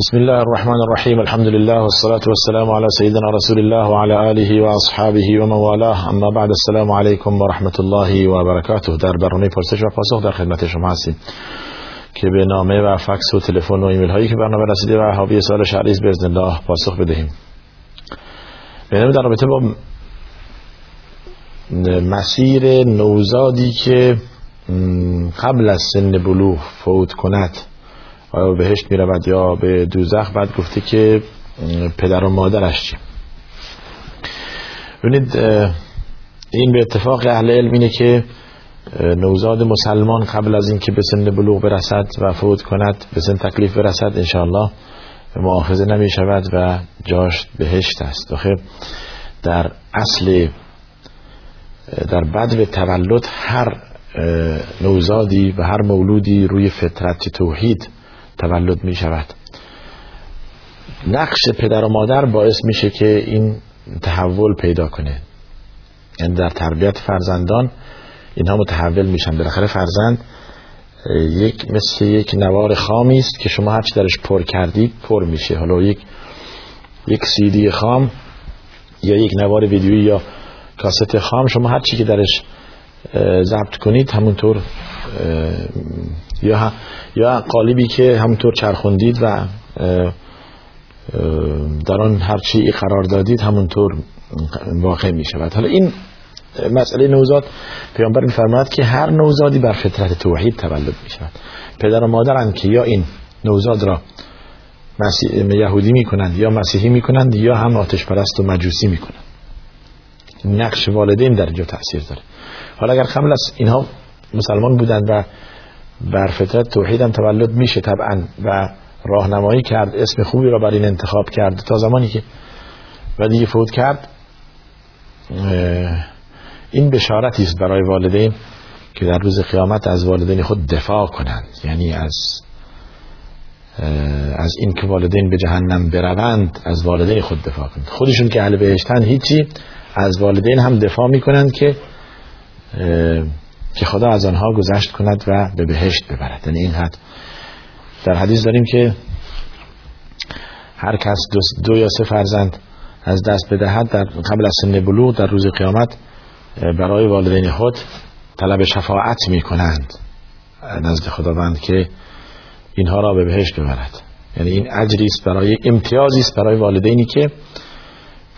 بسم الله الرحمن الرحيم الحمد لله والصلاة والسلام على سيدنا رسول الله وعلى آله وأصحابه ومن والاه اما بعد السلام عليكم ورحمة الله وبركاته در برنامه پرسش و پاسخ در خدمت شما هستیم. که به نامه و فکس و تلفن و ایمیل هایی که برنامه رسیده و حاوی سوال شرعی باذن الله پاسخ بدهیم. به در رابطه با مسیر نوزادی که قبل از سن بلوغ فوت کند. آیا بهشت می رود یا به دوزخ؟ بعد گفته که پدر و مادرش چی؟ ببینید این به اتفاق اهل علم اینه که نوزاد مسلمان قبل از اینکه به سن بلوغ برسد و فوت کند به سن تکلیف برسد انشاءالله معاخذه نمی شود و جاش بهشت است. خب در اصل در بدو تولد هر نوزادی و هر مولودی روی فطرت توحید تولد می شود نقش پدر و مادر باعث میشه که این تحول پیدا کنه. یعنی در تربیت فرزندان اینها متحول میشن. بالاخره فرزند یک مثل یک نوار خامی است که شما هرچی درش پر کردید پر میشه. حالا یک یک سیدی خام یا یک نوار ویدیویی یا کاست خام شما هرچی که درش ضبط کنید همونطور یا یا قالبی که همونطور چرخوندید و در آن هرچی قرار دادید همونطور واقع می شود حالا این مسئله نوزاد پیامبر میفرماید که هر نوزادی بر فطرت توحید تولد می شود پدر و مادرند که یا این نوزاد را یهودی می کنند یا مسیحی می کنند یا هم آتش پرست و مجوسی می کنند نقش والدین در اینجا تاثیر داره. حالا اگر قبل از اینها مسلمان بودند و بر فطرت توحید هم تولد میشه طبعا و راهنمایی کرد اسم خوبی را بر این انتخاب کرد تا زمانی که و دیگه فوت کرد این بشارتی است برای والدین که در روز قیامت از والدین خود دفاع کنند. یعنی از از این که والدین به جهنم بروند از والدین خود دفاع کنند. خودشون که اهل بهشتن هیچی از والدین هم دفاع می‌کنند که که خدا از آنها گذشت کند و به بهشت ببرد. یعنی این حد. در حدیث داریم که هر کس دو, یا سه فرزند از دست بدهد در قبل از سن بلوغ در روز قیامت برای والدین خود طلب شفاعت می کنند نزد خداوند که اینها را به بهشت ببرد. یعنی این اجری است برای امتیازی است برای والدینی که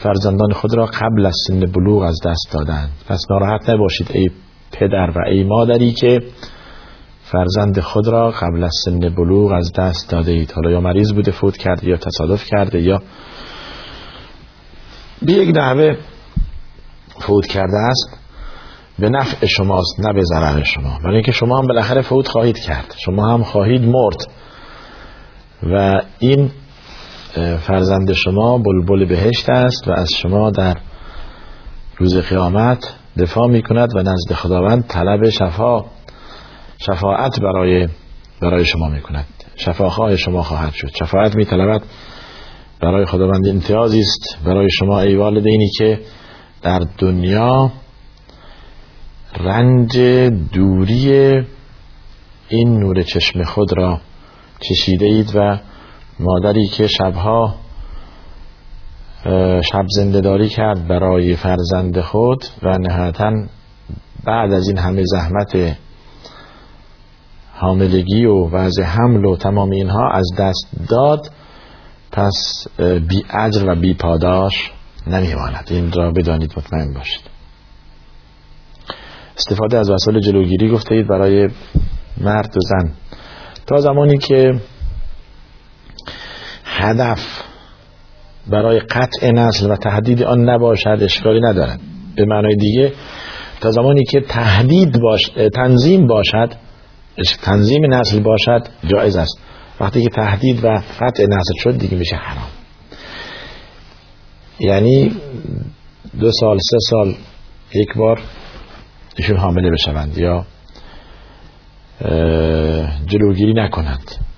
فرزندان خود را قبل از سن بلوغ از دست دادند. پس ناراحت نباشید ای پدر و ای مادری که فرزند خود را قبل از سن بلوغ از دست داده اید. حالا یا مریض بوده فوت کرده یا تصادف کرده یا به یک نحوه فوت کرده است به نفع شماست نه به ضرر شما. برای اینکه شما هم بالاخره فوت خواهید کرد. شما هم خواهید مرد. و این فرزند شما بلبل بهشت است و از شما در روز قیامت دفاع می کند و نزد خداوند طلب شفا شفاعت برای برای شما می کند شفاخواه شما خواهد شد. شفاعت می طلبد برای خداوند امتیازی است. برای شما ای والدینی که در دنیا رنج دوری این نور چشم خود را چشیده اید و مادری که شبها شب زندهداری کرد برای فرزند خود و نهایتا بعد از این همه زحمت حاملگی و وضع حمل و تمام اینها از دست داد پس بی اجر و بی پاداش نمیماند. این را بدانید مطمئن باشید. استفاده از وسایل جلوگیری گفته اید برای مرد و زن. تا زمانی که هدف برای قطع نسل و تهدید آن نباشد اشکالی ندارد. به معنای دیگه تا زمانی که تهدید باش تنظیم باشد تنظیم نسل باشد جایز است. وقتی که تهدید و قطع نسل شد دیگه میشه حرام. یعنی دو سال سه سال یک بار ایشون حامله بشوند یا جلوگیری نکنند.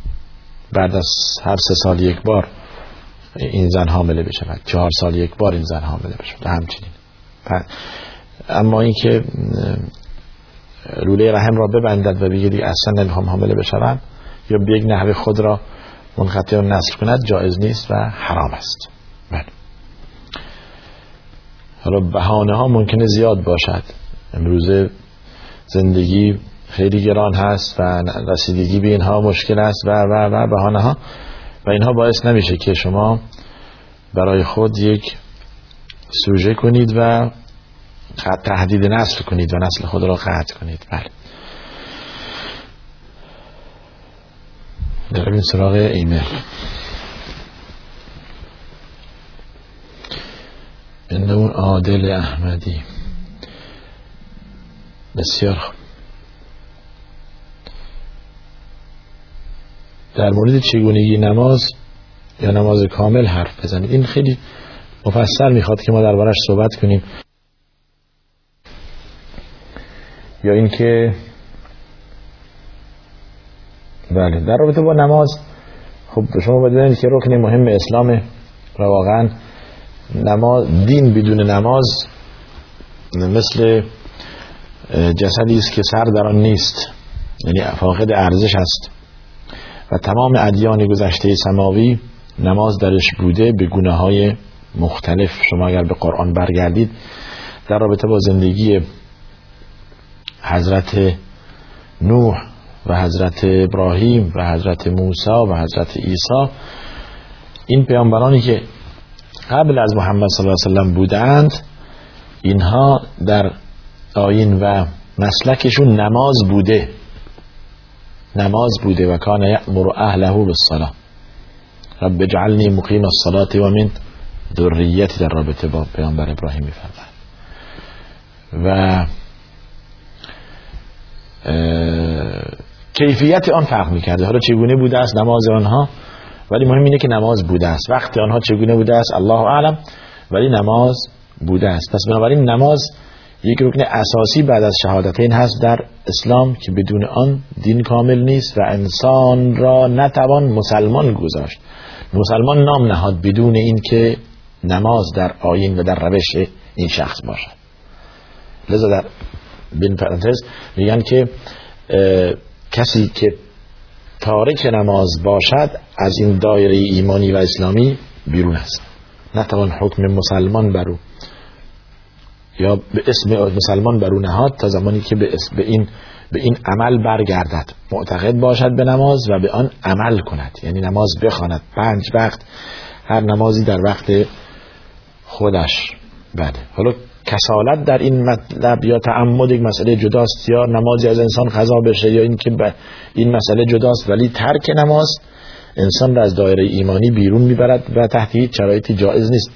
بعد از هر سه سال یک بار این زن حامله بشود. چهار سال یک بار این زن حامله بشود. همچنین. اما اینکه روله رحم را ببندد و دیگه اصلا نمی‌خوام حامله بشوم یا به یک نحوه خود را منقطع نصر کند جایز نیست و حرام است. بله. حالا بهانه ها ممکنه زیاد باشد. امروز زندگی خیلی گران هست و رسیدگی به اینها مشکل است و و و بهانه ها. و اینها باعث نمیشه که شما برای خود یک سوژه کنید و تهدید نسل کنید و نسل خود را قطع کنید. بله. برویم سراغ ایمیل. اون عادل احمدی. بسیار خوب. در مورد چگونگی نماز یا نماز کامل حرف بزنید این خیلی مفصل می‌خواد که ما دربارش صحبت کنیم. یا اینکه بله در رابطه با نماز خب شما بدونید که رکن مهم اسلام و واقعا نماز دین بدون نماز مثل جسدی است که سر در آن نیست. یعنی فاقد ارزش است. و تمام ادیان گذشته سماوی نماز درش بوده به گونه های مختلف. شما اگر به قرآن برگردید در رابطه با زندگی حضرت نوح و حضرت ابراهیم و حضرت موسی و حضرت عیسی این پیامبرانی که قبل از محمد صلی الله علیه وسلم بودند اینها در آین و مسلکشون نماز بوده. نماز بوده و کان یأمر اهله بالصلاه رب اجعلنی مقیم الصلاه و من ذریتی در رابطه با پیامبر ابراهیم میفرماید و کیفیت آن فرق می‌کرده. حالا چگونه بوده است نماز آنها؟ ولی مهم اینه که نماز بوده است. وقتی آنها چگونه بوده است؟ الله اعلم. ولی نماز بوده است. پس بنابراین نماز یک رکن اساسی بعد از شهادتین هست در اسلام که بدون آن دین کامل نیست و انسان را نتوان مسلمان گذاشت. مسلمان نام نهاد بدون اینکه نماز در آین و در روش این شخص باشد. لذا در بین پرانتز میگن که کسی که تارک نماز باشد از این دایره ایمانی و اسلامی بیرون است. نتوان حکم مسلمان برو یا به اسم مسلمان برو نهاد تا زمانی که به, اسم به این به این عمل برگردد. معتقد باشد به نماز و به آن عمل کند. یعنی نماز بخواند. پنج وقت هر نمازی در وقت خودش بله حالا کسالت در این مطلب یا تعمد یک مسئله جداست یا نمازی از انسان خضا بشه یا اینکه این مسئله جداست ولی ترک نماز انسان را از دایره ایمانی بیرون می‌برد و تحت هیچ شرایطی جایز نیست.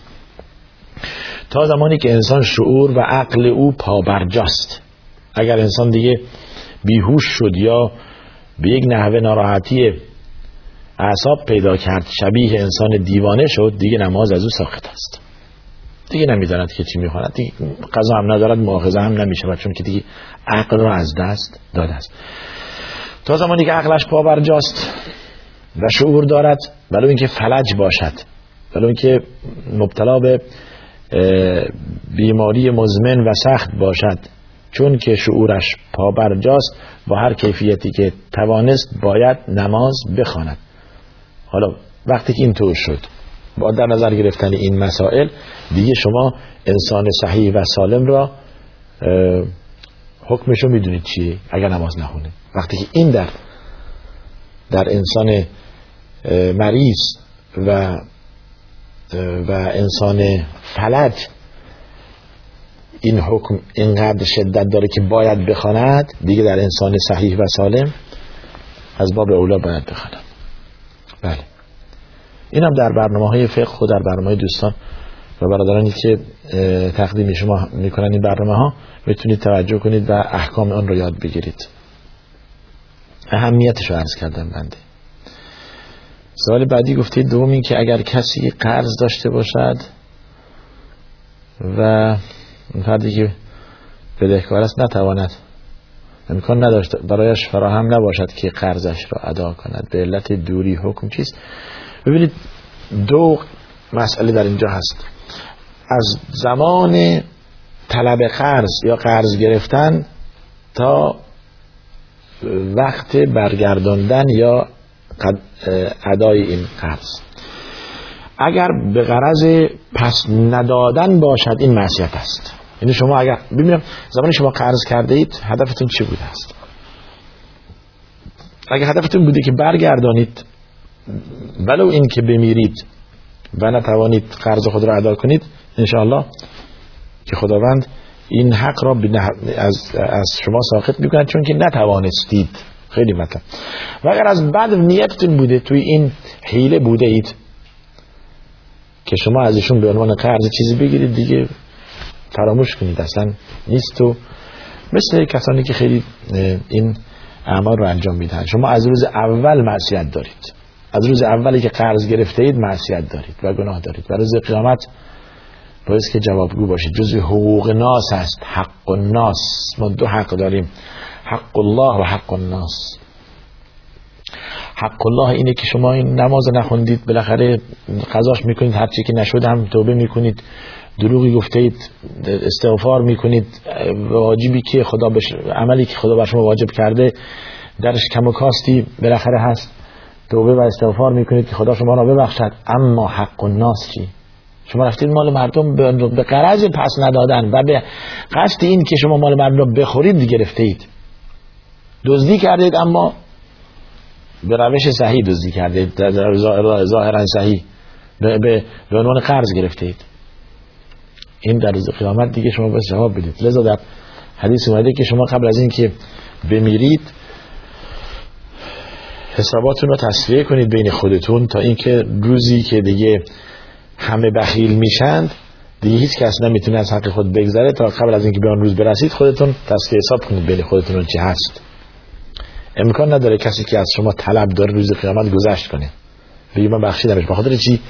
تا زمانی که انسان شعور و عقل او پابرجاست. اگر انسان دیگه بیهوش شد یا به یک نحوه ناراحتی اعصاب پیدا کرد شبیه انسان دیوانه شد دیگه نماز از او ساخت است. دیگه نمی‌داند که چی می‌خواند. دیگه قضا هم ندارد مؤاخذه هم نمیشه چون که دیگه عقل را از دست داده است. تا زمانی که عقلش پا برجاست و شعور دارد ولو اینکه فلج باشد ولو اینکه مبتلا به بیماری مزمن و سخت باشد. چون که شعورش پا برجاست با هر کیفیتی که توانست باید نماز بخواند. حالا وقتی که اینطور شد با در نظر گرفتن این مسائل دیگه شما انسان صحیح و سالم را حکمشو می‌دونید چیه اگر نماز نخونه وقتی که این در در انسان مریض و و انسان فلج این حکم اینقدر شدت داره که باید بخواند دیگه در انسان صحیح و سالم از باب اولا باید بخواند. بله. این هم در برنامه های فقه و در برنامه دوستان و برادرانی که تقدیم شما می‌کنن این برنامه ها می‌تونید توجه کنید و احکام آن رو یاد بگیرید. اهمیتش رو عرض کردم بنده. سوال بعدی گفتید دومی که اگر کسی قرض داشته باشد و فردی که بدهکار است نتواند امکان نداشت برایش فراهم نباشد که قرضش را ادا کند. به علت دوری حکم چیست؟ ببینید دو مسئله در اینجا هست. از زمان طلب قرض یا قرض گرفتن تا وقت برگرداندن یا ادای این قرض اگر به غرض پس ندادن باشد این معصیت است. یعنی شما اگر ببینم زمانی شما قرض کرده اید هدفتون چی بوده است؟ اگر هدفتون بوده که برگردانید ولو این که بمیرید و نتوانید قرض خود را ادا کنید انشاءالله که خداوند این حق را از, از شما ساقط می‌کند چون که نتوانستید خیلی مطلب. و اگر از بعد نیتتون بوده توی این حیله بوده اید که شما ازشون به عنوان قرض چیزی بگیرید دیگه فراموش کنید اصلا نیست تو مثل کسانی که خیلی این اعمال رو انجام میدن. شما از روز اول معصیت دارید. از روز اولی که قرض گرفته اید معصیت دارید و گناه دارید. و روز قیامت باید که جوابگو باشید. جزء حقوق ناس هست. حق الناس ما دو حق داریم. حق الله و حق الناس. حق الله اینه که شما این نماز نخوندید بالاخره قضاش می‌کنید هرچی که نشد هم توبه می‌کنید دروغی گفتید استغفار می‌کنید واجبی که خدا بش... عملی که خدا بر شما واجب کرده درش کم و کاستی بالاخره هست. توبه و استغفار می‌کنید که خدا شما را ببخشد. اما حق الناس چی؟ شما رفتید مال مردم به قرض پس ندادن و به قصد این که شما مال مردم بخورید گرفته اید دزدی کردید اما به روش صحیح دزدی کردید. ظاهرا صحیح. به, عنوان قرض گرفته اید این در روز قیامت دیگه شما به جواب بدید. لذا در حدیث اومده که شما قبل از اینکه بمیرید حساباتون رو تصفیه کنید بین خودتون تا اینکه روزی که دیگه همه بخیل میشند دیگه هیچ کس نمی‌تونه از حق خود بگذره تا قبل از اینکه به آن روز برسید خودتون تصفیه حساب کنید بین خودتون چی هست. امکان نداره کسی که از شما طلب داره روز قیامت گذشت کنه. بگی من بخشیدمش به خاطر چی؟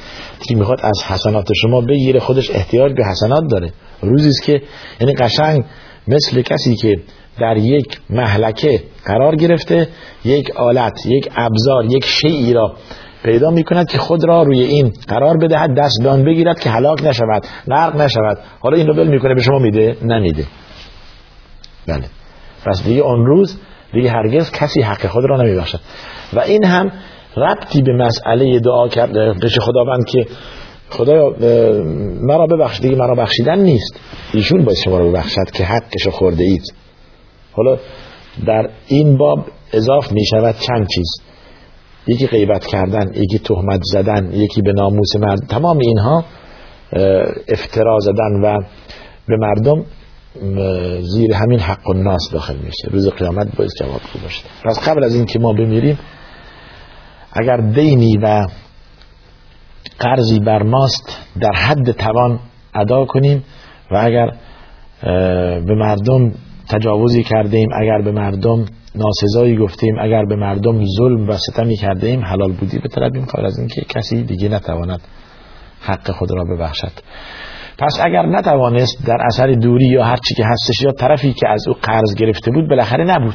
که می‌خواد از حسنات شما بگیره خودش احتیاج به حسنات داره. روزی است که یعنی قشنگ مثل کسی که در یک محلکه قرار گرفته یک آلت یک ابزار یک شیعی را پیدا می کند که خود را روی این قرار بدهد دستدان بگیرد که هلاک نشود غرق نشود. حالا این رو بل می‌کنه به شما میده؟ نمیده. بله. پس دیگه اون روز دیگه هرگز کسی حق خود را نمیبخشد. و این هم ربطی به مسئله دعا کرده قش خداوند که خدا مرا ببخش دیگه مرا بخشیدن نیست. ایشون باید شما رو ببخشد که حقش خورده اید. حالا در این باب اضاف می شود چند چیز. یکی غیبت کردن یکی تهمت زدن یکی به ناموس مرد. تمام اینها افترا زدن و به مردم زیر همین حق و ناس داخل میشه. روز قیامت باید جواب خوب باشه. پس قبل از اینکه ما بمیریم اگر دینی و قرضی بر ماست در حد توان ادا کنیم و اگر به مردم تجاوزی کردیم اگر به مردم ناسزایی گفتیم اگر به مردم ظلم و ستمی کردیم حلال بودی به طرف قبل از اینکه کسی دیگه نتواند حق خود را ببخشد. پس اگر نتوانست در اثر دوری یا هر چی که هستش یا طرفی که از او قرض گرفته بود بالاخره نبود.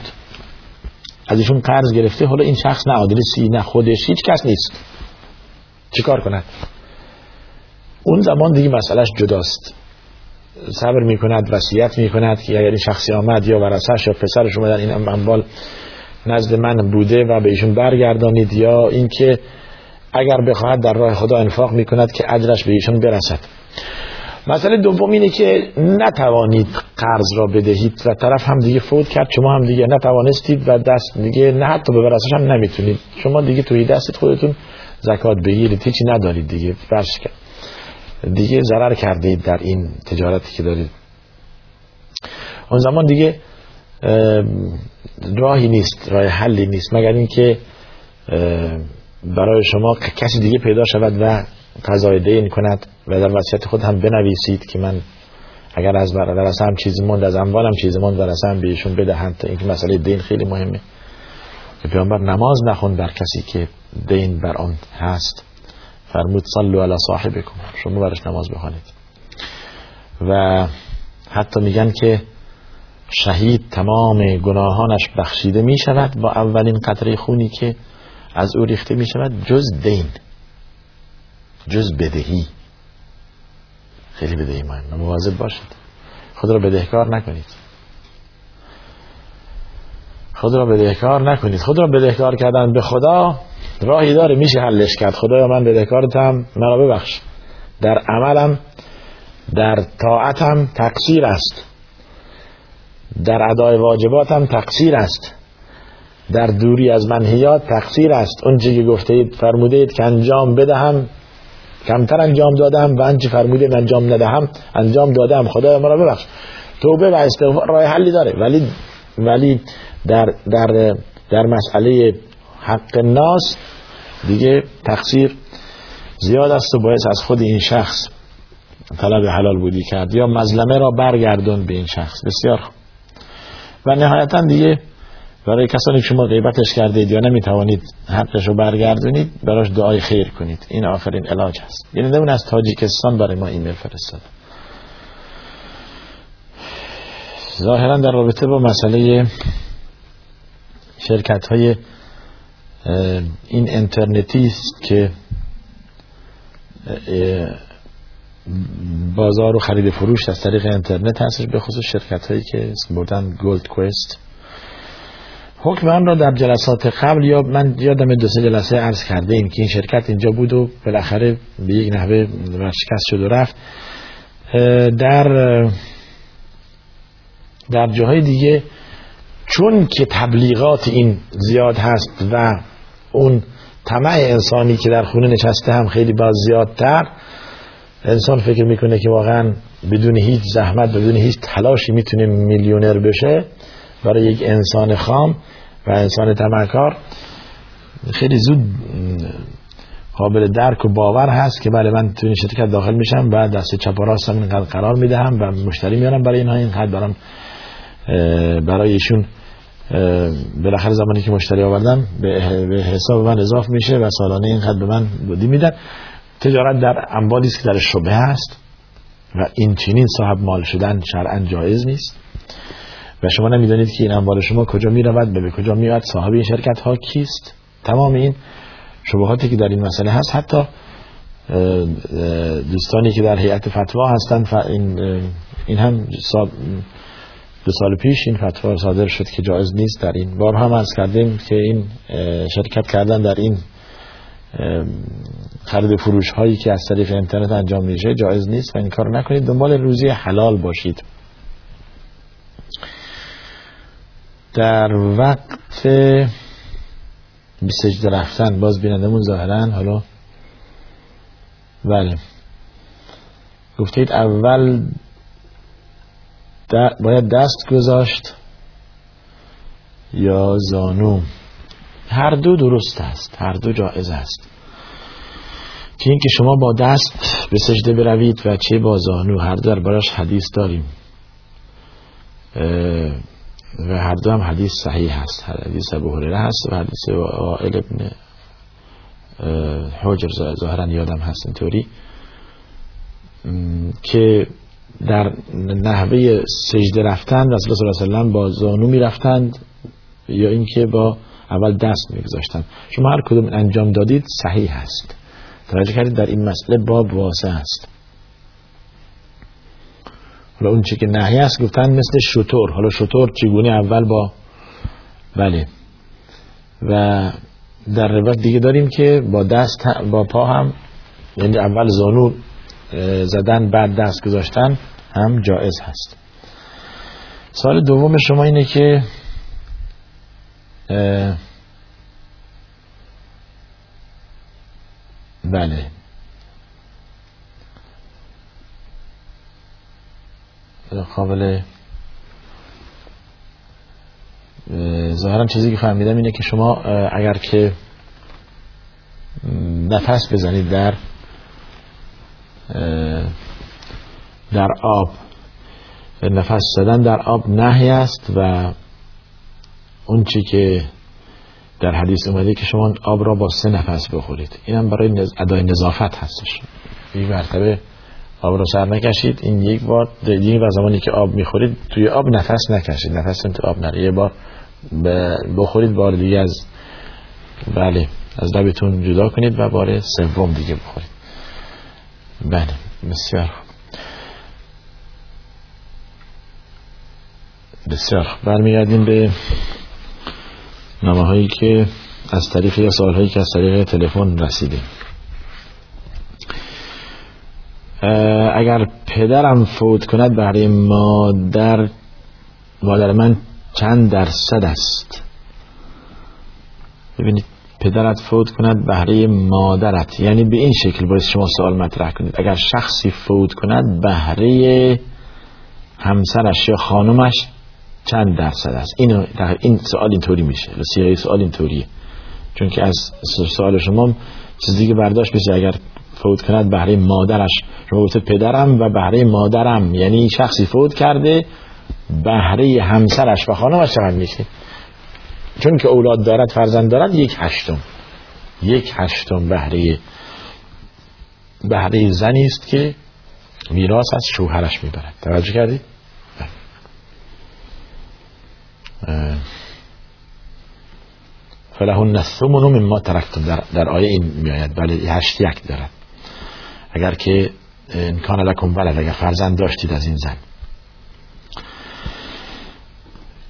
از ایشون قرض گرفته حالا این شخص نه آدرسی نه خودش هیچ کس نیست. چیکار کند؟ اون زمان دیگه مسئلهش جداست. صبر می کند وصیت می کند که اگر این شخصی آمد یا ورثش یا پسرش اومدن این اموال نزد من بوده و به ایشون برگردانید یا اینکه اگر بخواهد در راه خدا انفاق می کند که اجرش به ایشون برسد. مسئله دوم اینه که نتوانید قرض را بدهید و طرف هم دیگه فوت کرد شما هم دیگه نتوانستید و دست دیگه نه حتی به برسش هم نمی‌تونید. شما دیگه توی دستت خودتون زکات بگیرید هیچی ندارید دیگه فرش کرد. دیگه ضرر کردید در این تجارتی که دارید. اون زمان دیگه راهی نیست راه حلی نیست مگر اینکه برای شما کسی دیگه پیدا شود و قضای دین کند و در وصیت خود هم بنویسید که من اگر از ورثم چیزی مند از اموالم چیزی مند ورثم به ایشون بدهند تا اینکه مسئله دین خیلی مهمه. که پیامبر نماز نخوند بر کسی که دین بر آن هست. فرمود صلو علی صاحبکم. شما برش نماز بخوانید. و حتی میگن که شهید تمام گناهانش بخشیده می شود با اولین قطره خونی که از او ریخته می شود جز دین. جز بدهی. خیلی بدهی مهم مواظب باشید. خود را بدهکار نکنید. خود را بدهکار نکنید. خود را بدهکار کردن به خدا راهی داره. میشه حلش کرد. خدایا من بدهکارتم مرا ببخش. در عملم در طاعتم تقصیر است. در ادای واجباتم تقصیر است. در دوری از منهیات تقصیر است. اون که گفته اید فرموده اید که انجام بدهم کمتر انجام دادم و فرموده انجام ندهم انجام دادم. خدا مرا ببخش. توبه و استغفار راه حلی داره. ولی ولی در در در مسئله حق ناس دیگه تقصیر زیاد است و باید از خود این شخص طلب حلال بودی کرد. یا مظلمه را برگردون به این شخص. بسیار و نهایتا دیگه برای کسانی که شما غیبتش کردید یا نمی‌توانید حقش رو برگردونید براش دعای خیر کنید. این آخرین علاج هست. یعنی نمون از تاجیکستان برای ما ایمیل فرستاد. ظاهرا در رابطه با مسئله شرکت های این انترنتی است که بازار و خرید فروش از طریق اینترنت هستش به خصوص شرکت هایی که اسم بردن گولد کوست حکم آن را در جلسات قبل یا من یادم دو سه جلسه عرض کرده ایم که این شرکت اینجا بود و بالاخره به یک نحوه شکست شد و رفت. در در جاهای دیگه چون که تبلیغات این زیاد هست و اون طمع انسانی که در خونه نشسته هم خیلی باز زیادتر انسان فکر می‌کنه که واقعا بدون هیچ زحمت بدون هیچ تلاشی می‌تونه میلیونر بشه. برای یک انسان خام و انسان تمکار خیلی زود قابل درک و باور هست که بله من تو این شرکت داخل میشم و دست چپ و راستم اینقدر قرار می‌دهم و مشتری میارم برای اینها. اینقدر برام برای ایشون بالاخره زمانی که مشتری آوردم به حساب من اضاف میشه و سالانه اینقدر به من بودی میدن. تجارت در اموالی است که در شبه هست و این چنین صاحب مال شدن شرعا جایز نیست. و شما نمی‌دانید که این اموال شما کجا می رود به کجا می صاحب این شرکت ها کیست؟ تمام این شبهاتی که در این مسئله هست. حتی دوستانی که در هیئت فتوا هستند این این هم دو سال پیش این فتوا صادر شد که جایز نیست. در این بار هم از کردیم که این شرکت کردن در این خرید فروش هایی که از طریق اینترنت انجام میشه جایز نیست و این کار نکنید. دنبال روزی حلال باشید. در وقت به سجده رفتن باز بینندمون ظاهرا حالا بله. گفتید اول باید دست گذاشت یا زانو؟ هر دو درست است هر دو جائز است. که اینکه شما با دست به سجده بروید و چه با زانو هر دو براش حدیث داریم. و هر دو هم حدیث صحیح هست. حدیث ابو هریره هست و حدیث وائل ابن حجر ظاهرا یادم هست اینطوری. که در نحوه سجده رفتن رسول الله صلی الله علیه و با زانو می رفتند یا اینکه با اول دست می گذاشتند شما هر کدوم انجام دادید صحیح هست. توجه کردید در این مسئله باب واسه است. حالا اون چی که نهی است گفتن مثل شطور. حالا شطور چگونه اول با بله. و در روایت دیگه داریم که با دست با پا هم یعنی اول زانو زدن بعد دست گذاشتن هم جائز هست. سال دوم شما اینه که بله. قابل ظاهرا چیزی که فهمیدم اینه که شما اگر که نفس بزنید در در آب نفس زدن در آب نهی است و اون چی که در حدیث اومده که شما آب را با سه نفس بخورید. اینم برای ادای نظافت هستش. این مرتبه آب رو سر نکشید. این یک بار دیگه و زمانی که آب می‌خورید توی آب نفس نکشید. نفس تو آب نره. یه بار بخورید بار دیگه از بله از لبتون جدا کنید و بار سوم دیگه بخورید. بله بسیار بسیار برمیگردیم به نامه هایی که از طریق یا سوال که از طریق تلفن رسیده اگر پدرم فوت کند برای مادر مادر من چند درصد است. ببینید پدرت فوت کند بهره مادرت. یعنی به این شکل باید شما سوال مطرح کنید. اگر شخصی فوت کند بهره همسرش یا خانمش چند درصد است؟ اینو این سوال اینطوری میشه. سیاهی سوال اینطوریه. چون که از سوال شما چیز دیگه برداشت بشه اگر فوت کند بهره مادرش. گفتید پدرم و بهره مادرم. یعنی شخصی فوت کرده بهره همسرش و خانمش چقدر میشه چون که اولاد دارد فرزند دارد یک هشتم. یک هشتم بهره. بهره زنی است که میراث از شوهرش می‌برد. توجه کردی؟ فلهن الثمن مما ترکتم. در, در آیه این میآید. بله هشت یک دارد. اگر که امکان لکم ولد اگر فرزند داشتید از این زن.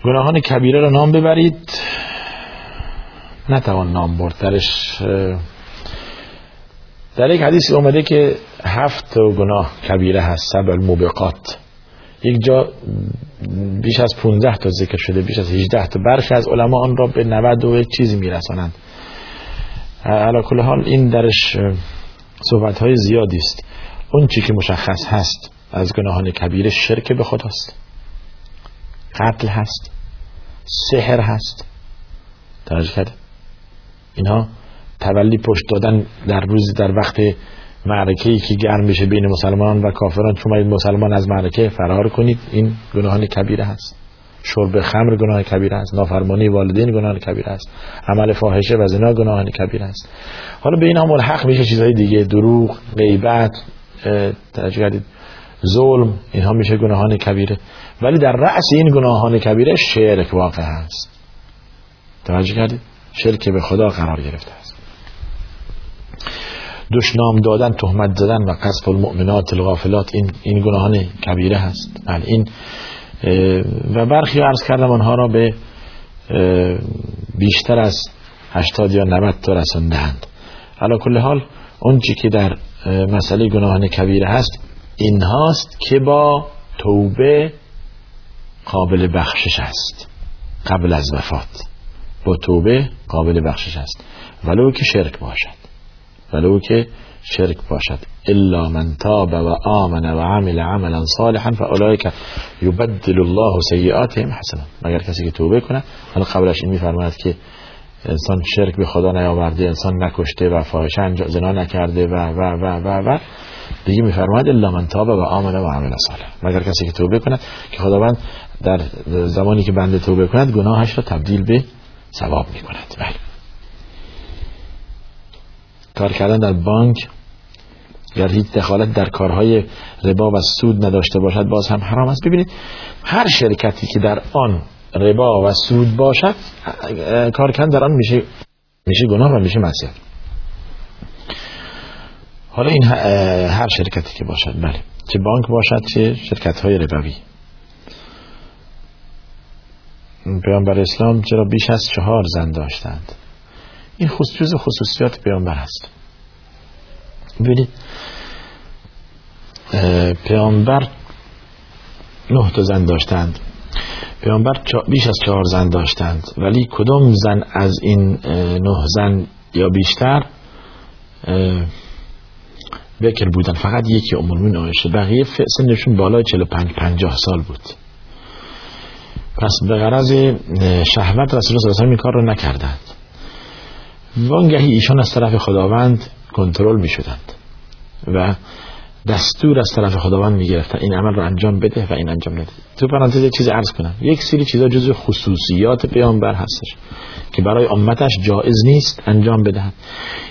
گناهان کبیره را نام ببرید. نتوان نام برد. درش در یک حدیث اومده که هفت گناه کبیره هست سبع الموبقات یک جا بیش از 15 تا ذکر شده بیش از 18 تا. برخی از علما آن را به 90 و چیزی میرسانند. علا کل حال این درش صحبت های زیادی است. اون چی که مشخص هست از گناهان کبیره شرک به خداست. قتل هست. سحر هست. توجه کرده اینها تولی پشت دادن در روز در وقت معرکه ای که گرم بشه بین مسلمان و کافران. شما مسلمان از معرکه فرار کنید. این گناهان کبیره هست. شرب خمر گناه کبیره است. نافرمانی والدین گناه کبیره است. عمل فاحشه و زنا گناه کبیره است. حالا به اینا ملحق میشه چیزهای دیگه. دروغ غیبت کردید ظلم اینها میشه گناهان کبیره ولی در رأس این گناهان کبیره شرک واقع هست توجه کردید؟ شرک به خدا قرار گرفته است. دشنام دادن تهمت زدن و قصف المؤمنات الغافلات این این گناهان کبیره هست. بله این و برخی عرض کردم آنها را به بیشتر از 80 یا 90 تا رساندند علا کل حال اون چی که در مسئله گناهان کبیره هست این هاست که با توبه قابل بخشش است. قبل از وفات. با توبه قابل بخشش است. ولو که شرک باشد. ولو که شرک باشد. الا من تاب و آمن و عمل عملا صالحا فاولئک یبدل الله سیئاتهم حسنا. مگر کسی که توبه کنه حالا قبلش این میفرماید که انسان شرک به خدا نیاورده انسان نکشته و فاحشه زنا نکرده و و و و و. دیگه میفرماید الا من تاب و آمن و عمل صالح مگر کسی که توبه کنه که خداوند در زمانی که بنده توبه کند گناهش را تبدیل به ثواب می‌کند. بله. کار کردن در بانک یا هیچ دخالت در کارهای ربا و سود نداشته باشد باز هم حرام است. ببینید هر شرکتی که در آن ربا و سود باشد کار کردن در آن میشه میشه گناه و میشه معصیت. حالا این هر شرکتی که باشد بله چه بانک باشد چه شرکت های ربوی پیامبر اسلام چرا بیش از چهار زن داشتند؟ این خصوص خصوصیات پیامبر هست. ببینید پیامبر نه تا زن داشتند. پیامبر بیش از چهار زن داشتند. ولی کدام زن از این نه زن یا بیشتر؟ بکر بودن. فقط یکی امرمین آیشه بقیه سنشون بالای 45 50 سال بود. پس به غرض شهوت رسول الله صلی این کار رو نکردند. وانگهی ایشان از طرف خداوند کنترل می شدند و دستور از طرف خداوند می گرفتن این عمل رو انجام بده و این انجام نده. تو پرانتز چیز عرض کنم. یک سری چیزا جزو خصوصیات پیامبر هستش که برای امتش جایز نیست انجام بدهد.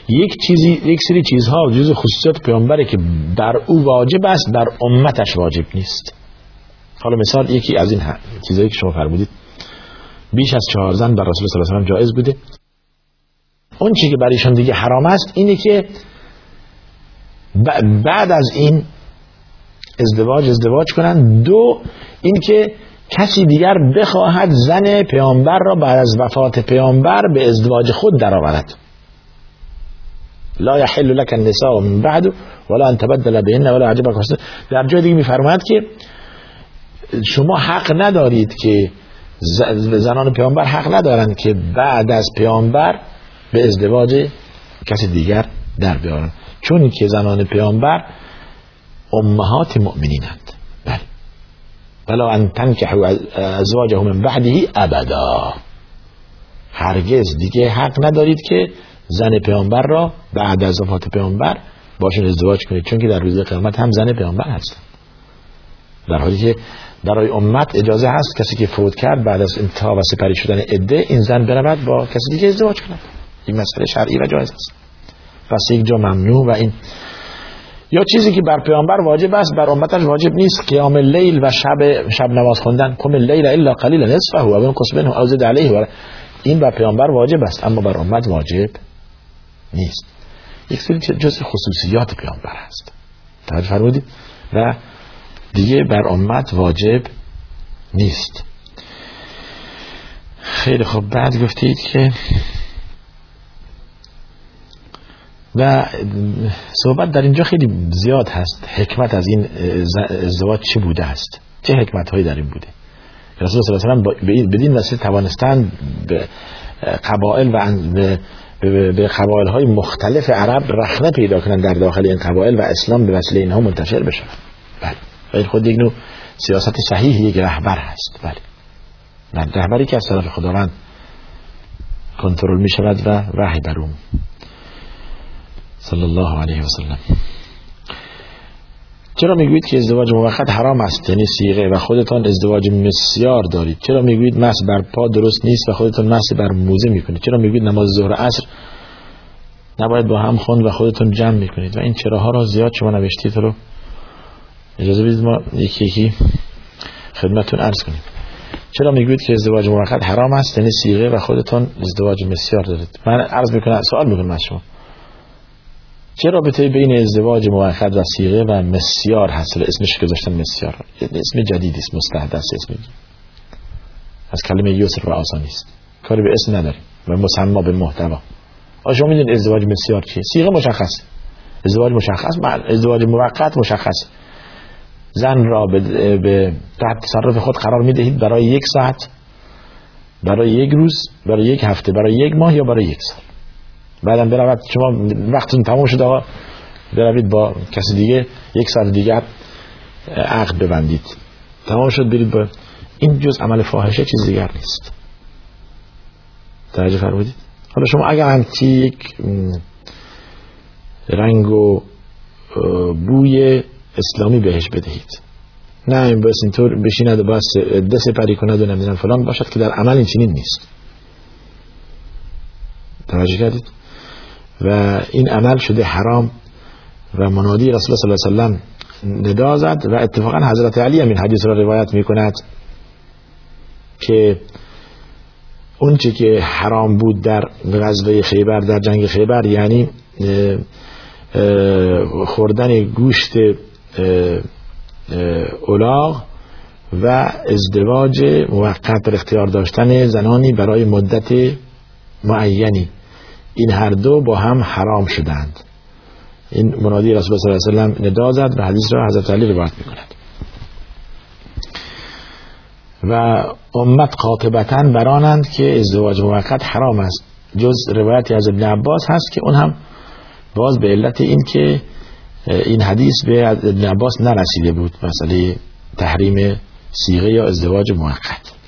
یک چیزی یک سری چیزها جزو خصوصیات پیامبره که در او واجب است در امتش واجب نیست. حالا مثال یکی از این چیزایی که شما فرمودید. بیش از چهار زن بر رسول صلی الله علیه و جایز بوده. اون چی که برایشان دیگه حرام است اینه که بعد از این ازدواج ازدواج کنن. دو اینکه کسی دیگر بخواهد زن پیامبر را بعد از وفات پیامبر به ازدواج خود درآورد. لا يحل لك النساء من بعد ولا ان تبدل بهن ولا عجبك در جای دیگه میفرماید که شما حق ندارید که زنان پیامبر حق ندارند که بعد از پیامبر به ازدواج کسی دیگر در بیارن. چون که زنان پیامبر امهات مؤمنینند. بله. ولا ان تنکحوا ازواجه من بعده ابدا هرگز دیگه حق ندارید که زن پیامبر را بعد از وفات پیامبر باشون ازدواج کنید. چون که در روز قیامت هم زن پیامبر هستند. در حالی که برای امت اجازه هست کسی که فوت کرد بعد از انتها و سپری شدن عده این زن برود با کسی دیگه ازدواج کند. این مسئله شرعی و جایز است. پس یک جا ممنوع و این یا چیزی که بر پیامبر واجب است بر امتش واجب نیست. قیام لیل و شب شب نماز خوندن. کم لیل الا قلیل نصفه و انقص منه او زد علیه این بر پیامبر واجب است اما بر امت واجب نیست. یک سری جز خصوصیات پیامبر هست توجه فرمودید و دیگه بر امت واجب نیست. خیلی خوب. بعد گفتید که و صحبت در اینجا خیلی زیاد هست. حکمت از این ازدواج چه بوده است؟ چه حکمت هایی در این بوده؟ رسول صلی الله علیه و بدین وسیله توانستند به قبائل و به قبایل های مختلف عرب رخنه پیدا کنند در داخل این قبایل و اسلام به وسیله اینها منتشر بشه بله. و این خود یک سیاست صحیح یک رهبر هست. بله. رهبری که از طرف خداوند کنترل می شود و وحی بر صلی الله علیه و سلم چرا می‌گویید که ازدواج موقت حرام است؟ یعنی سیغه و خودتان ازدواج مسیار دارید. چرا می‌گویید مس بر پا درست نیست و خودتان مس بر موزه می‌کنید؟ چرا می‌گویید نماز ظهر عصر نباید با هم خوند و خودتون جمع می‌کنید؟ و این چراها را زیاد شما نوشتید؟ رو اجازه بدید ما یکی یکی خدمتون عرض کنیم. چرا می‌گویید که ازدواج موقت حرام است؟ یعنی سیغه و خودتان ازدواج مسیار دارید. من عرض می‌کنم سوال می‌کنم از شما. چه رابطه بین ازدواج موقت و سیغه و مسیار هست؟ اسمش گذاشتن مسیار. اسم جدید است مستحدث اسم. از کلمه یسر و آسانی است کاری به اسم نداریم. و مسما به محتوا. آ شما ازدواج مسیار چیه؟ سیغه مشخص. ازدواج مشخص ازدواج موقت مشخص. زن را به, به تحت تصرف خود قرار می‌دهید برای یک ساعت برای یک روز برای یک هفته برای یک ماه یا برای یک سال؟ بعدم برود شما وقتتون تمام شده آقا. بروید با کسی دیگه. یک سال دیگر عقد ببندید. تمام شد برید با این جز عمل فاحشه چیز دیگر نیست. توجه فرمودید؟ حالا شما اگر همچی یک رنگ و بوی اسلامی بهش بدهید. نه این بس اینطور بشیند و بس دست پری کند و نمی‌دونم فلان باشد که در عمل این چنین نیست. توجه کردید؟ و این عمل شده حرام و منادی رسول الله صلی الله علیه وسلم ندا زد و اتفاقا حضرت علی این حدیث را روایت می کند که اونچه که حرام بود در غزوه خیبر در جنگ خیبر یعنی خوردن گوشت اولاغ و ازدواج موقت در اختیار داشتن زنانی برای مدت معینی. این هر دو با هم حرام شدند. این منادی رسول صلی الله علیه و ندا زد و حدیث را حضرت علی روایت می‌کند. و امت قاطبتا برانند که ازدواج موقت حرام است. جز روایتی از ابن عباس هست که اون هم باز به علت این که این حدیث به ابن عباس نرسیده بود. مسئله تحریم سیغه یا ازدواج موقت.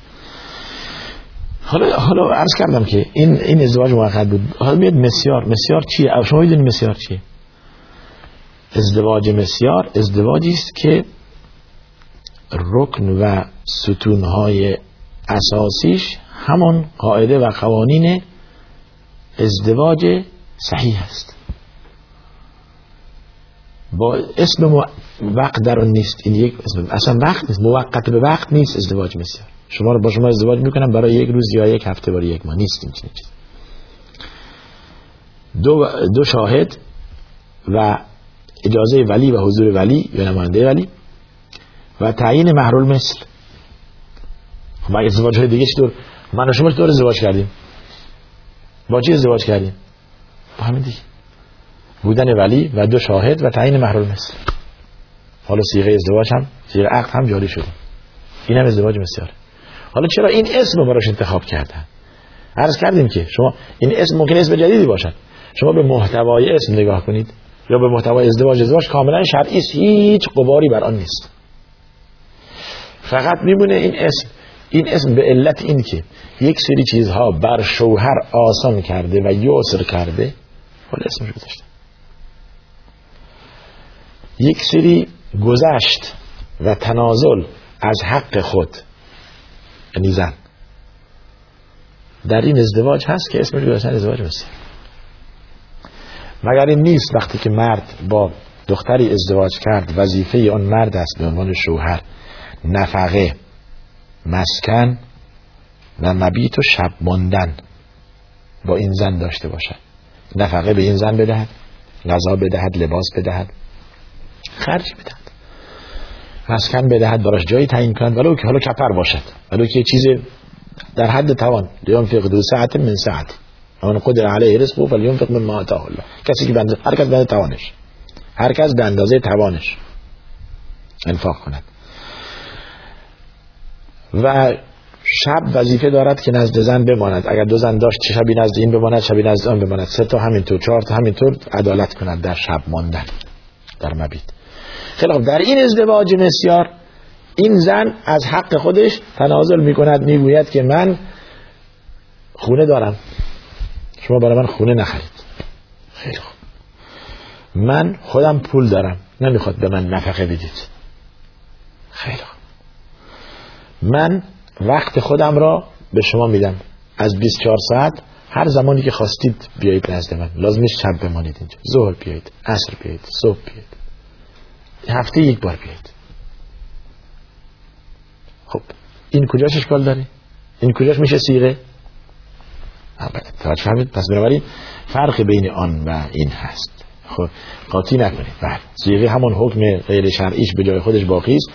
حالا حالا عرض کردم که این این ازدواج موقت بود. حالا میاد مسیار مسیار چیه؟ شما می‌دونید مسیار چیه؟ ازدواج مسیار ازدواجی است که رکن و ستونهای اساسیش همون قاعده و قوانین ازدواج صحیح است. با اسم وقت در نیست. این یک اسم اصلا وقت نیست. موقت به وقت نیست ازدواج مسیار. شما رو با شما ازدواج می‌کنم. برای یک روز یا یک هفته برای یک ماه. نیستیم چنین چیز دو, دو شاهد و اجازه ولی و حضور ولی یا نماینده ولی و تعیین محرول مثل. ما ازدواج های دیگه چطور من و شما چطور ازدواج کردیم؟ با چی ازدواج کردیم؟ با همین دیگه. بودن ولی و دو شاهد و تعیین محرم مثل. حالا سیغه ازدواج هم سیغه عقد هم جاری شده. این هم ازدواج بسیاره. حالا چرا این اسم رو براش انتخاب کردن؟ عرض کردیم که شما این اسم ممکن اسم جدیدی باشد. شما به محتوای اسم نگاه کنید یا به محتوای ازدواج ازدواج کاملا شرعی هیچ قباری بر آن نیست. فقط میمونه این اسم. این اسم به علت این که یک سری چیزها بر شوهر آسان کرده و یسر کرده حالا اسمش گذاشته. یک سری گذشت و تنازل از حق خود یعنی زن. در این ازدواج هست که اسمش گذاشتن ازدواج بسیار مگر این نیست وقتی که مرد با دختری ازدواج کرد وظیفه آن مرد است به عنوان شوهر. نفقه مسکن و مبیت و شب ماندن با این زن داشته باشد. نفقه به این زن بدهد غذا بدهد لباس بدهد خرج بدهد. مسکن بدهد براش جایی تعیین کند ولو که حالا کپر باشد. ولو که چیز در حد توان. فقه دو ساعت من ساعت. اون قدر علیه رزق فلیونفق من ما آتاه الله. کسی که بنده هر کس بنده توانش. هر کس به اندازه توانش انفاق کند. و شب وظیفه دارد که نزد زن بماند. اگر دو زن داشت شبی نزد این بماند شبی نزد آن بماند. سه تا همینطور چهار تا همینطور عدالت کند در شب ماندن. در مبید. خلاف. در این ازدواج نسیار این زن از حق خودش تنازل می کند می که من خونه دارم. شما برای من خونه نخرید. خیلی خوب. من خودم پول دارم. نمی‌خواد به من نفقه بدید. خیلی خوب. من وقت خودم را به شما میدم. از 24 ساعت هر زمانی که خواستید بیایید نزد من. لازم نیست شب بمانید اینجا. ظهر بیایید عصر بیایید صبح بیایید. هفته یک بار بیایید خب این کجاش اشکال داره؟ این کجاش میشه سیغه؟ توجه فهمید پس بنابراین فرق بین آن و این هست. خب قاطی نکنید بله سیغه همون حکم غیر شرعیش به جای خودش باقی است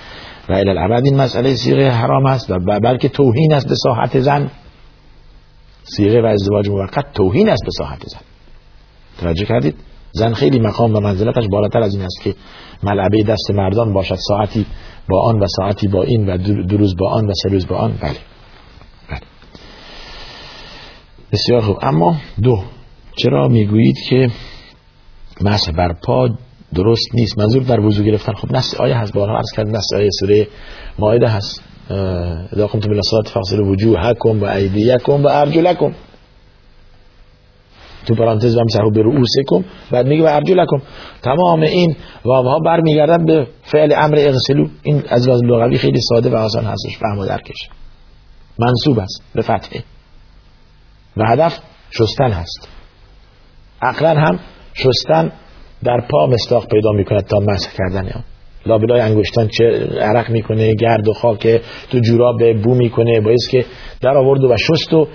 و الالعبد این مسئله سیغه حرام است و بلکه توهین است به صاحت زن. سیغه و ازدواج موقت توهین است به صاحت زن. توجه کردید؟ زن خیلی مقام و منزلتش بالاتر از این است که ملعبه دست مردان باشد. ساعتی با آن و ساعتی با این و دو روز با آن و سه روز با آن. بله. بله. بسیار خوب. اما دو. چرا می‌گویید که مسح بر پا درست نیست؟ منظور در وضو گرفتن. خب نص آیه هست. بارها عرض کرد نص آیه سوره مائده هست. اذا قمتم الى الصلاه فاغسلوا وجوهكم وايديكم وارجلكم تو پرانتز و امسحو به رؤوسکم بعد میگه و ارجلکم تمام این واو برمیگردن به فعل امر اغسلو. این از لحاظ لغوی خیلی ساده و آسان هستش. فهم و درکش. منصوب است به فتحه و هدف شستن هست. عقلا هم شستن در پا مستاق پیدا می‌کند تا مسح کردن یا. لابلای انگشتان چه عرق می‌کنه گرد و خاک تو جوراب بو می‌کنه باعث که در آورد و شست و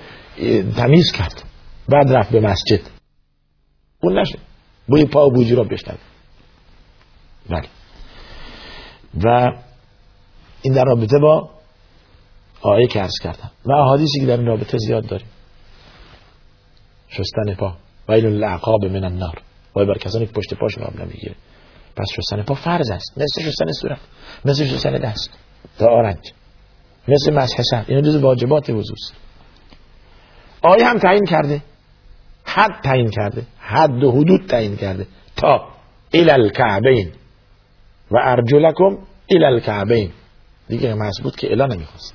تمیز کرد. بعد رفت به مسجد. اون نشه بوی پا و بوی جوراب بشند بله. و این در رابطه با آیه که ارز کردم. و احادیثی که در این رابطه زیاد داریم. شستن پا. ویل العقاب من النار. وای بر کسانی که پشت پاش آب نمی‌گیره. پس شستن پا فرض است. مثل شستن صورت. مثل شستن دست. تا آرنج. مثل مسح سر این جز واجبات وضو آیه هم تعیین کرده. حد تعیین کرده. حد و حدود تعیین کرده. تا الى الكعبین و ارجلکم الى الكعبین دیگه بود که الا نمی‌خواست.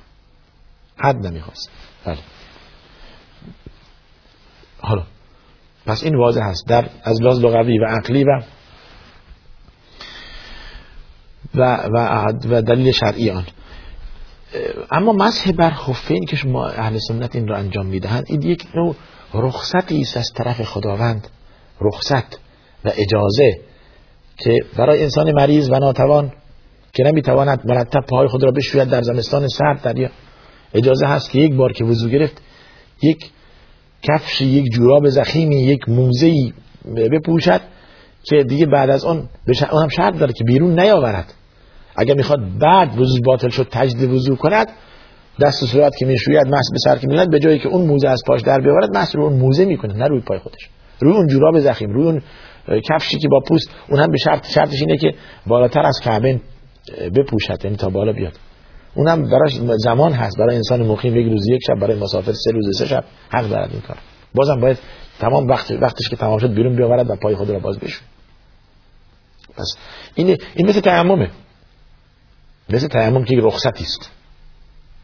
حد نمی‌خواست. بله. حالا پس این واضح هست در از لحاظ لغوی و عقلی و و, و, و دلیل شرعی آن. اما مسح بر خفین که شما اهل سنت این را انجام می‌دهند این یک نوع رخصتی است از طرف خداوند. رخصت و اجازه که برای انسان مریض و ناتوان که نمی‌تواند مرتب پاهای خود را بشوید در زمستان سرد دریا اجازه هست که یک بار که وضو گرفت یک کفش یک جوراب زخیمی یک موزهی بپوشد که دیگه بعد از اون اون هم شرط داره که بیرون نیاورد. اگر می‌خواد بعد وضو باطل شد تجدید وضو کند دست و صورت که می‌شوید مس به سر که به جایی که اون موزه از پاش در بیاورد مس رو اون موزه می‌کنه نه روی پای خودش. روی اون جوراب زخیم روی اون کفشی که با پوست اون هم به شرط شرطش اینه که بالاتر از کعبه بپوشد یعنی تا بالا بیاد. اونم براش زمان هست برای انسان مقیم یک روز یک شب برای مسافر سه روز سه شب حق دارد این کار. بازم باید تمام وقت وقتش که تمام شد بیرون بیاورد و پای خود را باز بشون پس این این مثل تیممه. مثل تیمم که رخصتی است.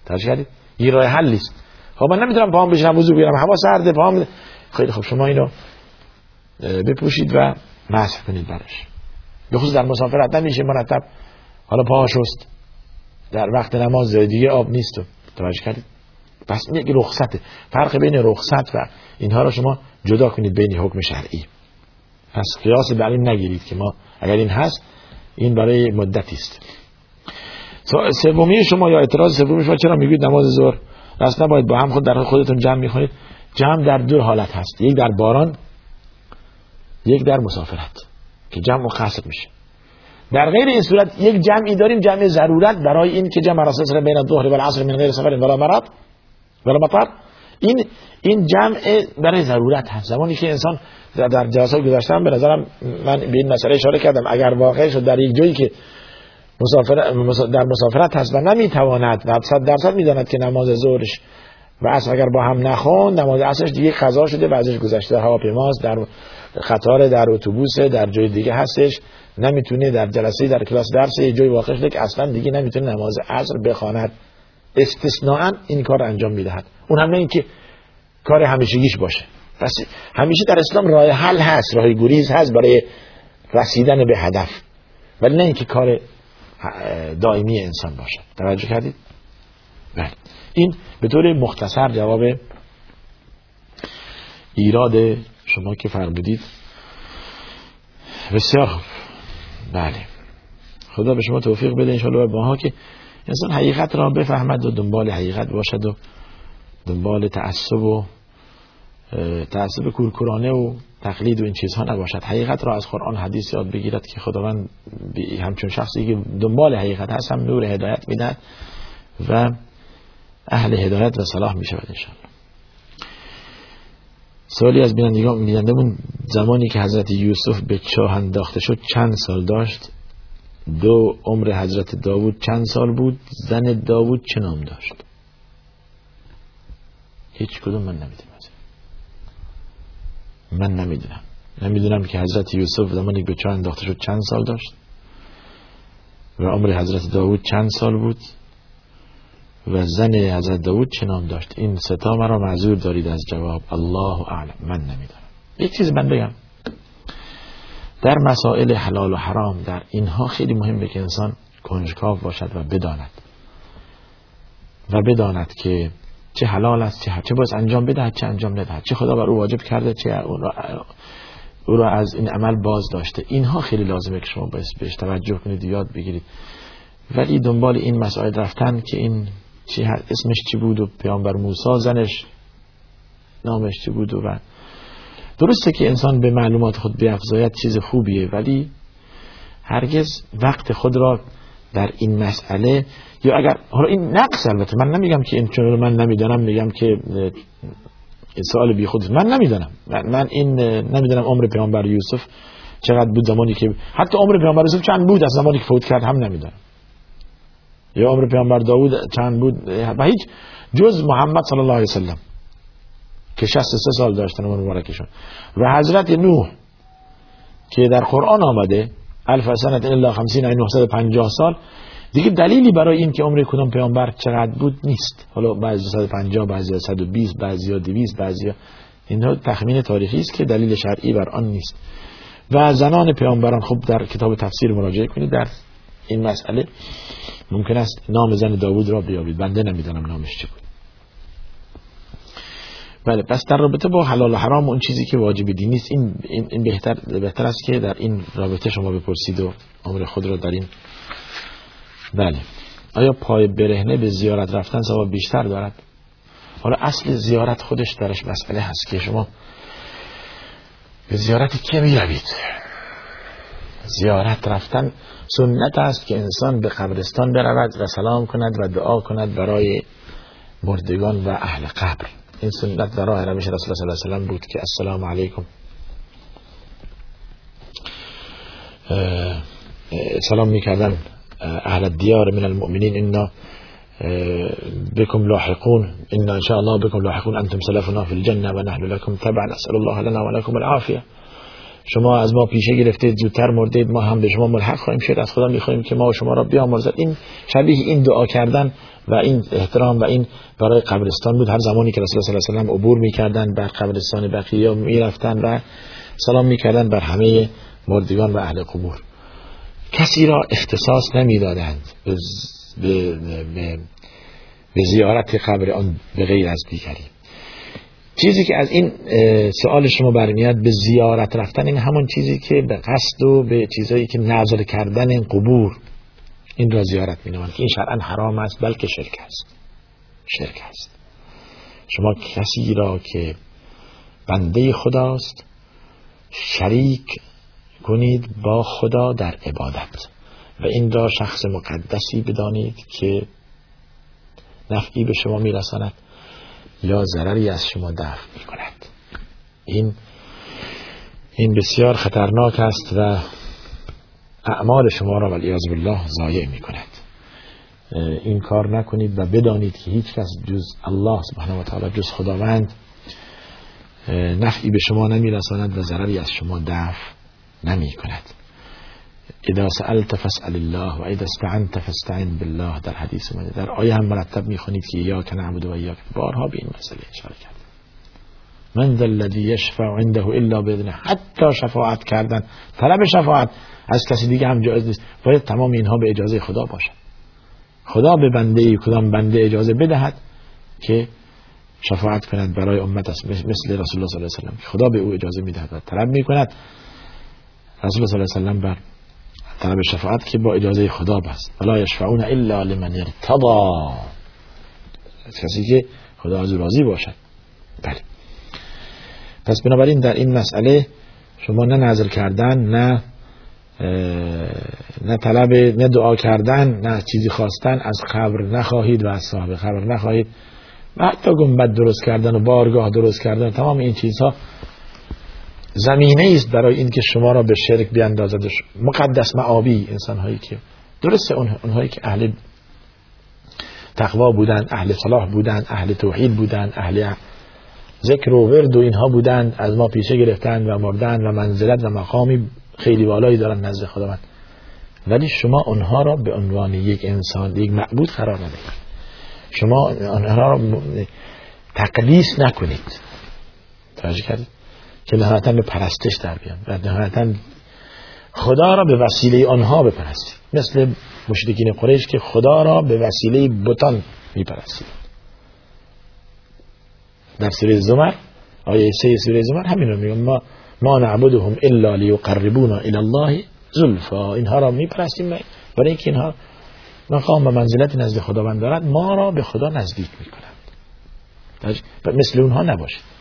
توجه کردید؟ یه راه حل است خب من نمی‌تونم پاهم بشینم وضو بگیرم هوا سرده پاهم خیلی خب شما اینو بپوشید و مسح کنید برش بخصوص در مسافرت نمیشه مرتب. حالا پاها شست. در وقت نماز دیگه آب نیست توجه کردید؟ پس این یک رخصته. فرق بین رخصت و اینها رو شما جدا کنید بین حکم شرعی. پس قیاس بر این نگیرید که ما اگر این هست این برای مدتی است. سومی شما یا اعتراض سومی شما چرا میگید نماز ظهر؟ راست نباید با هم خود در خودتون جمع می‌خونید جمع در دو حالت هست. یک در باران یک در مسافرت که جمع و میشه. در غیر این صورت یک جمعی داریم جمع ضرورت برای این که جمع رسول بین الظهر و العصر من غیر سفر ولا مرض ولا مطر. این این جمع برای ضرورت هست. زمانی که انسان در, جلسات گذاشتم به نظرم من به این مسئله اشاره کردم. اگر واقع شد در یک جایی که در مسافرت هست و نمی‌تواند و 100 درصد می‌داند که نماز ظهرش و اصر اگر با هم نخون نماز عصرش دیگه قضا شده و ازش گذشته هواپیماست در قطار در اتوبوس در جای دیگه هستش نمی‌تونه در جلسه در کلاس درس یه جای واقع شده که اصلا دیگه نمی‌تونه نماز عصر بخواند. استثناء این کار انجام می‌دهد. اون هم نه اینکه کار همیشگیش باشه. پس همیشه در اسلام راه حل هست راه گریز هست برای رسیدن به هدف. ولی نه اینکه کار دائمی انسان باشه توجه کردید؟ بله. این به طور مختصر جواب ایراد شما که فرمودید. بسیار خوب. بله. خدا به شما توفیق بده انشاءالله باها که انسان حقیقت را بفهمد و دنبال حقیقت باشد و دنبال تعصب و تعصب کورکورانه و تقلید و این چیزها نباشد. حقیقت را از قرآن حدیث یاد بگیرد که خداوند همچون شخصی که دنبال حقیقت هست هم نور هدایت می‌دهد و اهل هدایت و صلاح می شود انشاءالله. سوالی از بینندگان زمانی که حضرت یوسف به چاه انداخته شد چند سال داشت؟ دو عمر حضرت داوود چند سال بود؟ زن داوود چه نام داشت؟ هیچ کدوم من نمی‌دونم. من نمی‌دونم. نمی‌دونم که حضرت یوسف زمانی به چاه انداخته شد چند سال داشت؟ و عمر حضرت داوود چند سال بود؟ و زن حضرت داوود چه نام داشت؟ این ستا مرا معذور دارید از جواب. الله اعلم. من نمی‌دونم. یک چیز من بگم. در مسائل حلال و حرام در اینها خیلی مهمه که انسان کنجکاو باشد و بداند. و بداند که چه حلال است چه چه باز انجام بدهد چه انجام ندهد چه خدا بر او واجب کرده چه او را, او را از این عمل باز داشته اینها خیلی لازمه که شما بهش توجه کنید یاد بگیرید. ولی دنبال این مسائل رفتن که این چی اسمش چی بود و پیامبر موسی زنش نامش چی بود و درسته که انسان به معلومات خود بیافزاید چیز خوبیه ولی هرگز وقت خود را در این مسئله یا اگر حالا این نقص البته من نمیگم که این چون من نمی‌دانم میگم که سوال بی خود من نمی‌دانم. من, این نمی‌دانم عمر پیامبر یوسف چقدر بود. زمانی که حتی عمر پیامبر یوسف چند بود؟ از زمانی که فوت کرد هم نمی‌دانم. یا عمر پیامبر داوود چند بود؟ و هیچ. جز محمد صلی الله علیه وسلم که 63 سال داشتن عمر مبارکشون. و حضرت نوح که در قرآن آمده الف سنت الا 50 950 سال دیگه دلیلی برای این که عمر کدام پیامبر چقدر بود نیست. حالا بعضی 150 بعضی 120 بعضی 200 بعضی اینها تخمین تاریخی است که دلیل شرعی بر آن نیست. و زنان پیامبران خوب در کتاب تفسیر مراجعه کنید در این مسئله ممکن است نام زن داوود را بیابید. بنده نمی‌دانم نامش چی بود. بله پس در رابطه با حلال و حرام اون چیزی که واجب دینی نیست این این بهتر بهتر است که در این رابطه شما بپرسید و عمر خود را در این بله. آیا پای برهنه به زیارت رفتن ثواب بیشتر دارد؟ حالا اصل زیارت خودش درش مسئله هست که شما به زیارت که می روید زیارت رفتن سنت است که انسان به قبرستان برود و سلام کند و دعا کند برای مردگان و اهل قبر. این سنت در راه روش رسول صلی الله علیه و بود که السلام علیکم. سلام می‌کردن. اهل دیار من المؤمنین انا بكم لاحقون. إن إن شاء الله بكم لاحقون. أنتم سلفنا في الجنة ونحن لكم تبعا. أسأل الله لنا ولكم العافية. شما از ما پیشه گرفتید زودتر مردید ما هم به شما ملحق خواهیم شد. از خدا می‌خواهیم که ما و شما را بیامرزد. این شبیه این دعا کردن و این احترام و این برای قبرستان بود. هر زمانی که رسول الله صلی الله علیه و عبور می‌کردن بر قبرستان بقیه می‌رفتن و سلام می‌کردن بر همه مردگان و اهل قبور. کسی را اختصاص نمی‌دادند. به, به, به زیارت قبر آن به غیر از دیگری. چیزی که از این سوال شما برمیاد به زیارت رفتن این همون چیزی که به قصد و به چیزایی که نظر کردن این قبور این را زیارت می که این شرعا حرام است بلکه شرک است. شرک است. شما کسی را که بنده خداست شریک کنید با خدا در عبادت. و این را شخص مقدسی بدانید که نفعی به شما میرساند یا ضرری از شما دفع می کند این این بسیار خطرناک است و اعمال شما را ولیعظ بالله ضایع می کند این کار نکنید و بدانید که هیچ کس جز الله سبحانه و تعالی جز خداوند نفعی به شما نمی رساند و ضرری از شما دفع نمی کند. اذا سألت فاسأل الله و اذا استعنت فاستعن بالله در حدیث من در آیه هم مرتب می‌خونید که یا که نعبد و یا بارها به این مسئله اشاره کرد. من ذا الذي یشفع عنده الا باذنه حتی شفاعت کردن طلب شفاعت از کسی دیگه هم جایز نیست. باید تمام اینها به اجازه خدا باشد خدا به بنده کدام بنده اجازه بدهد که شفاعت کند برای امت است. مثل رسول الله صلی الله علیه و خدا به او اجازه می‌دهد و طلب می‌کند. رسول صلی الله علیه و بر طلب شفاعت که با اجازه خدا بست. ولا یشفعون الا لمن ارتضا کسی که خدا از راضی باشد. بله. پس بنابراین در این مسئله شما نه نظر کردن نه نه طلب نه دعا کردن نه چیزی خواستن از قبر نخواهید و از صاحب قبر نخواهید. و حتی گنبد درست کردن و بارگاه درست کردن تمام این چیزها زمینه است برای اینکه شما را به شرک بیاندازد. مقدس معابی انسان هایی که درسته اونهایی که اهل تقوا بودن اهل صلاح بودن اهل توحید بودن اهل ذکر و ورد و اینها بودند از ما پیشه گرفتن و مردن و منزلت و مقامی خیلی بالایی دارن نزد خداوند. ولی شما اونها را به عنوان یک انسان یک معبود قرار ندهید. شما آنها را تقدیس نکنید. توجه کردید؟ که نهایتا به پرستش در بیان و نهایتا خدا را به وسیله آنها بپرستید مثل مشرکین قریش که خدا را به وسیله بتان میپرستید در سوره زمر آیه سه سوره زمر همین رو میگم ما ما نعبدهم الا لیقربونا الى الله زلفا. اینها را میپرستیم برای اینکه اینها مقام و منزلت نزد خداوند دارد ما را به خدا نزدیک می‌کنند. مثل اونها نباشید.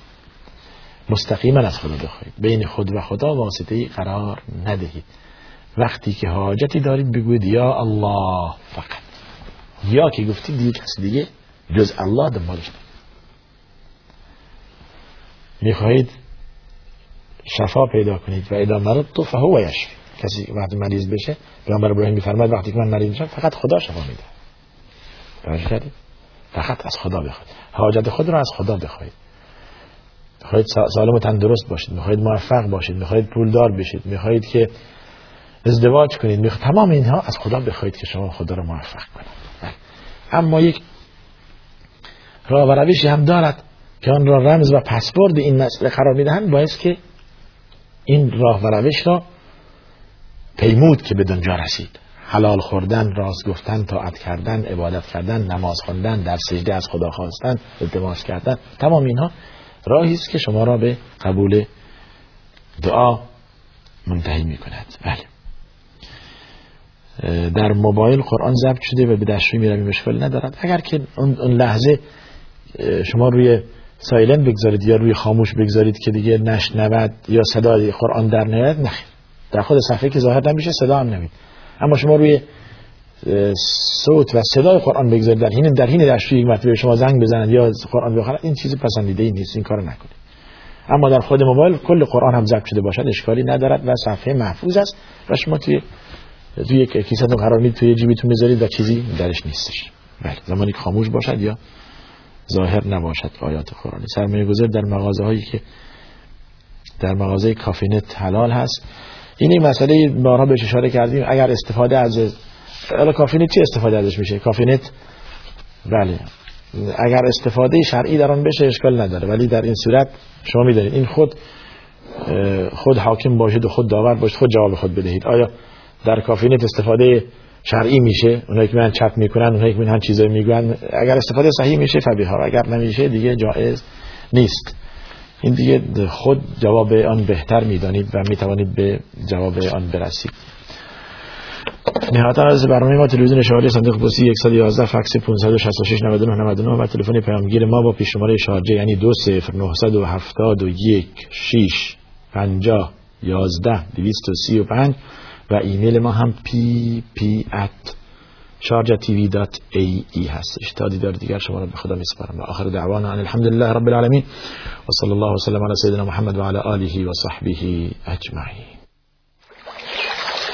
مستقیما از خدا بخواهید. بین خود و خدا واسطه قرار ندهید. وقتی که حاجتی دارید بگوید یا الله فقط. یا که گفتید دیگه کسی دیگه جز الله دنبالش می‌خواهید شفا پیدا کنید و اذا مرضت فهو یشفی. کسی وقتی مریض بشه پیامبر ابراهیم میفرماید وقتی که من مریض میشم فقط خدا شفا میده. فقط از خدا بخواید حاجت خود را از خدا بخواید می‌خواید سالم و تندرست باشید می‌خواید موفق باشید می‌خواید پولدار بشید می‌خواهید که ازدواج کنید. می‌خواید تمام اینها از خدا بخواید که شما خدا را موفق کنید. اما یک راه و روشی هم دارد که آن را رمز و پسورد این مسئله قرار می‌دهند باعث که این راه و روش را پیمود که به دنجا رسید. حلال خوردن راست گفتن طاعت کردن عبادت کردن نماز خواندن در سجده از خدا خواستن التماس کردن تمام اینها راهی است که شما را به قبول دعا منتهی می کند. بله. در موبایل قرآن ضبط شده و به دستشوی می مشکل ندارد. اگر که اون لحظه شما روی سایلن بگذارید یا روی خاموش بگذارید که دیگه نشنود یا صدای قرآن در نیاد نخیر در خود صفحه که ظاهر نمیشه صدا هم نمید. اما شما روی صوت و صدای قرآن بگذارید. در حین در حین دستشویی یک مرتبه شما زنگ بزنند یا قرآن بخونید. این چیز پسندیده ای نیست. این کارو نکنید. اما در خود موبایل کل قرآن هم ضبط شده باشد. اشکالی ندارد و صفحه محفوظ است. و شما توی توی یک کیسهتون قرار می‌دید توی جیبتون بذارید و چیزی درش نیستش. بله. زمانی که خاموش باشد یا ظاهر نباشد آیات قرآنی. سرمایه گذار در مغازه هایی که در مغازه کافینت حلال هست. این این مسئله بارها بهش اشاره کردیم. اگر استفاده از حالا کافینت چی استفاده ازش میشه؟ کافینت؟ بله. اگر استفاده شرعی در آن بشه اشکال نداره. ولی در این صورت شما می‌دونید. این خود خود حاکم باشید و خود داور باشید خود جواب خود بدهید. آیا در کافینت استفاده شرعی میشه؟ اونایی که میان چت می‌کنن اونایی که میان چیزایی میگن اگر استفاده صحیح میشه فبها اگر نمیشه دیگه جایز نیست. این دیگه خود جواب آن بهتر می‌دانید و می‌توانید به جواب آن برسید. نهایتا از برنامه ما تلویزیون شارجه صندوق پستی 111 فکس 566 99 99 و تلفن پیامگیر ما با پیش شماره شارجه یعنی 20971 6 50 11 235 و ایمیل ما هم PP at Sharjah TV dot ae هستش. تا دیدار دیگر شما رو به خدا میسپارم. و آخر دعوانا ان الحمد لله رب العالمین. و صلی الله وسلم علی سیدنا محمد و علی آله و صحبه اجمعین.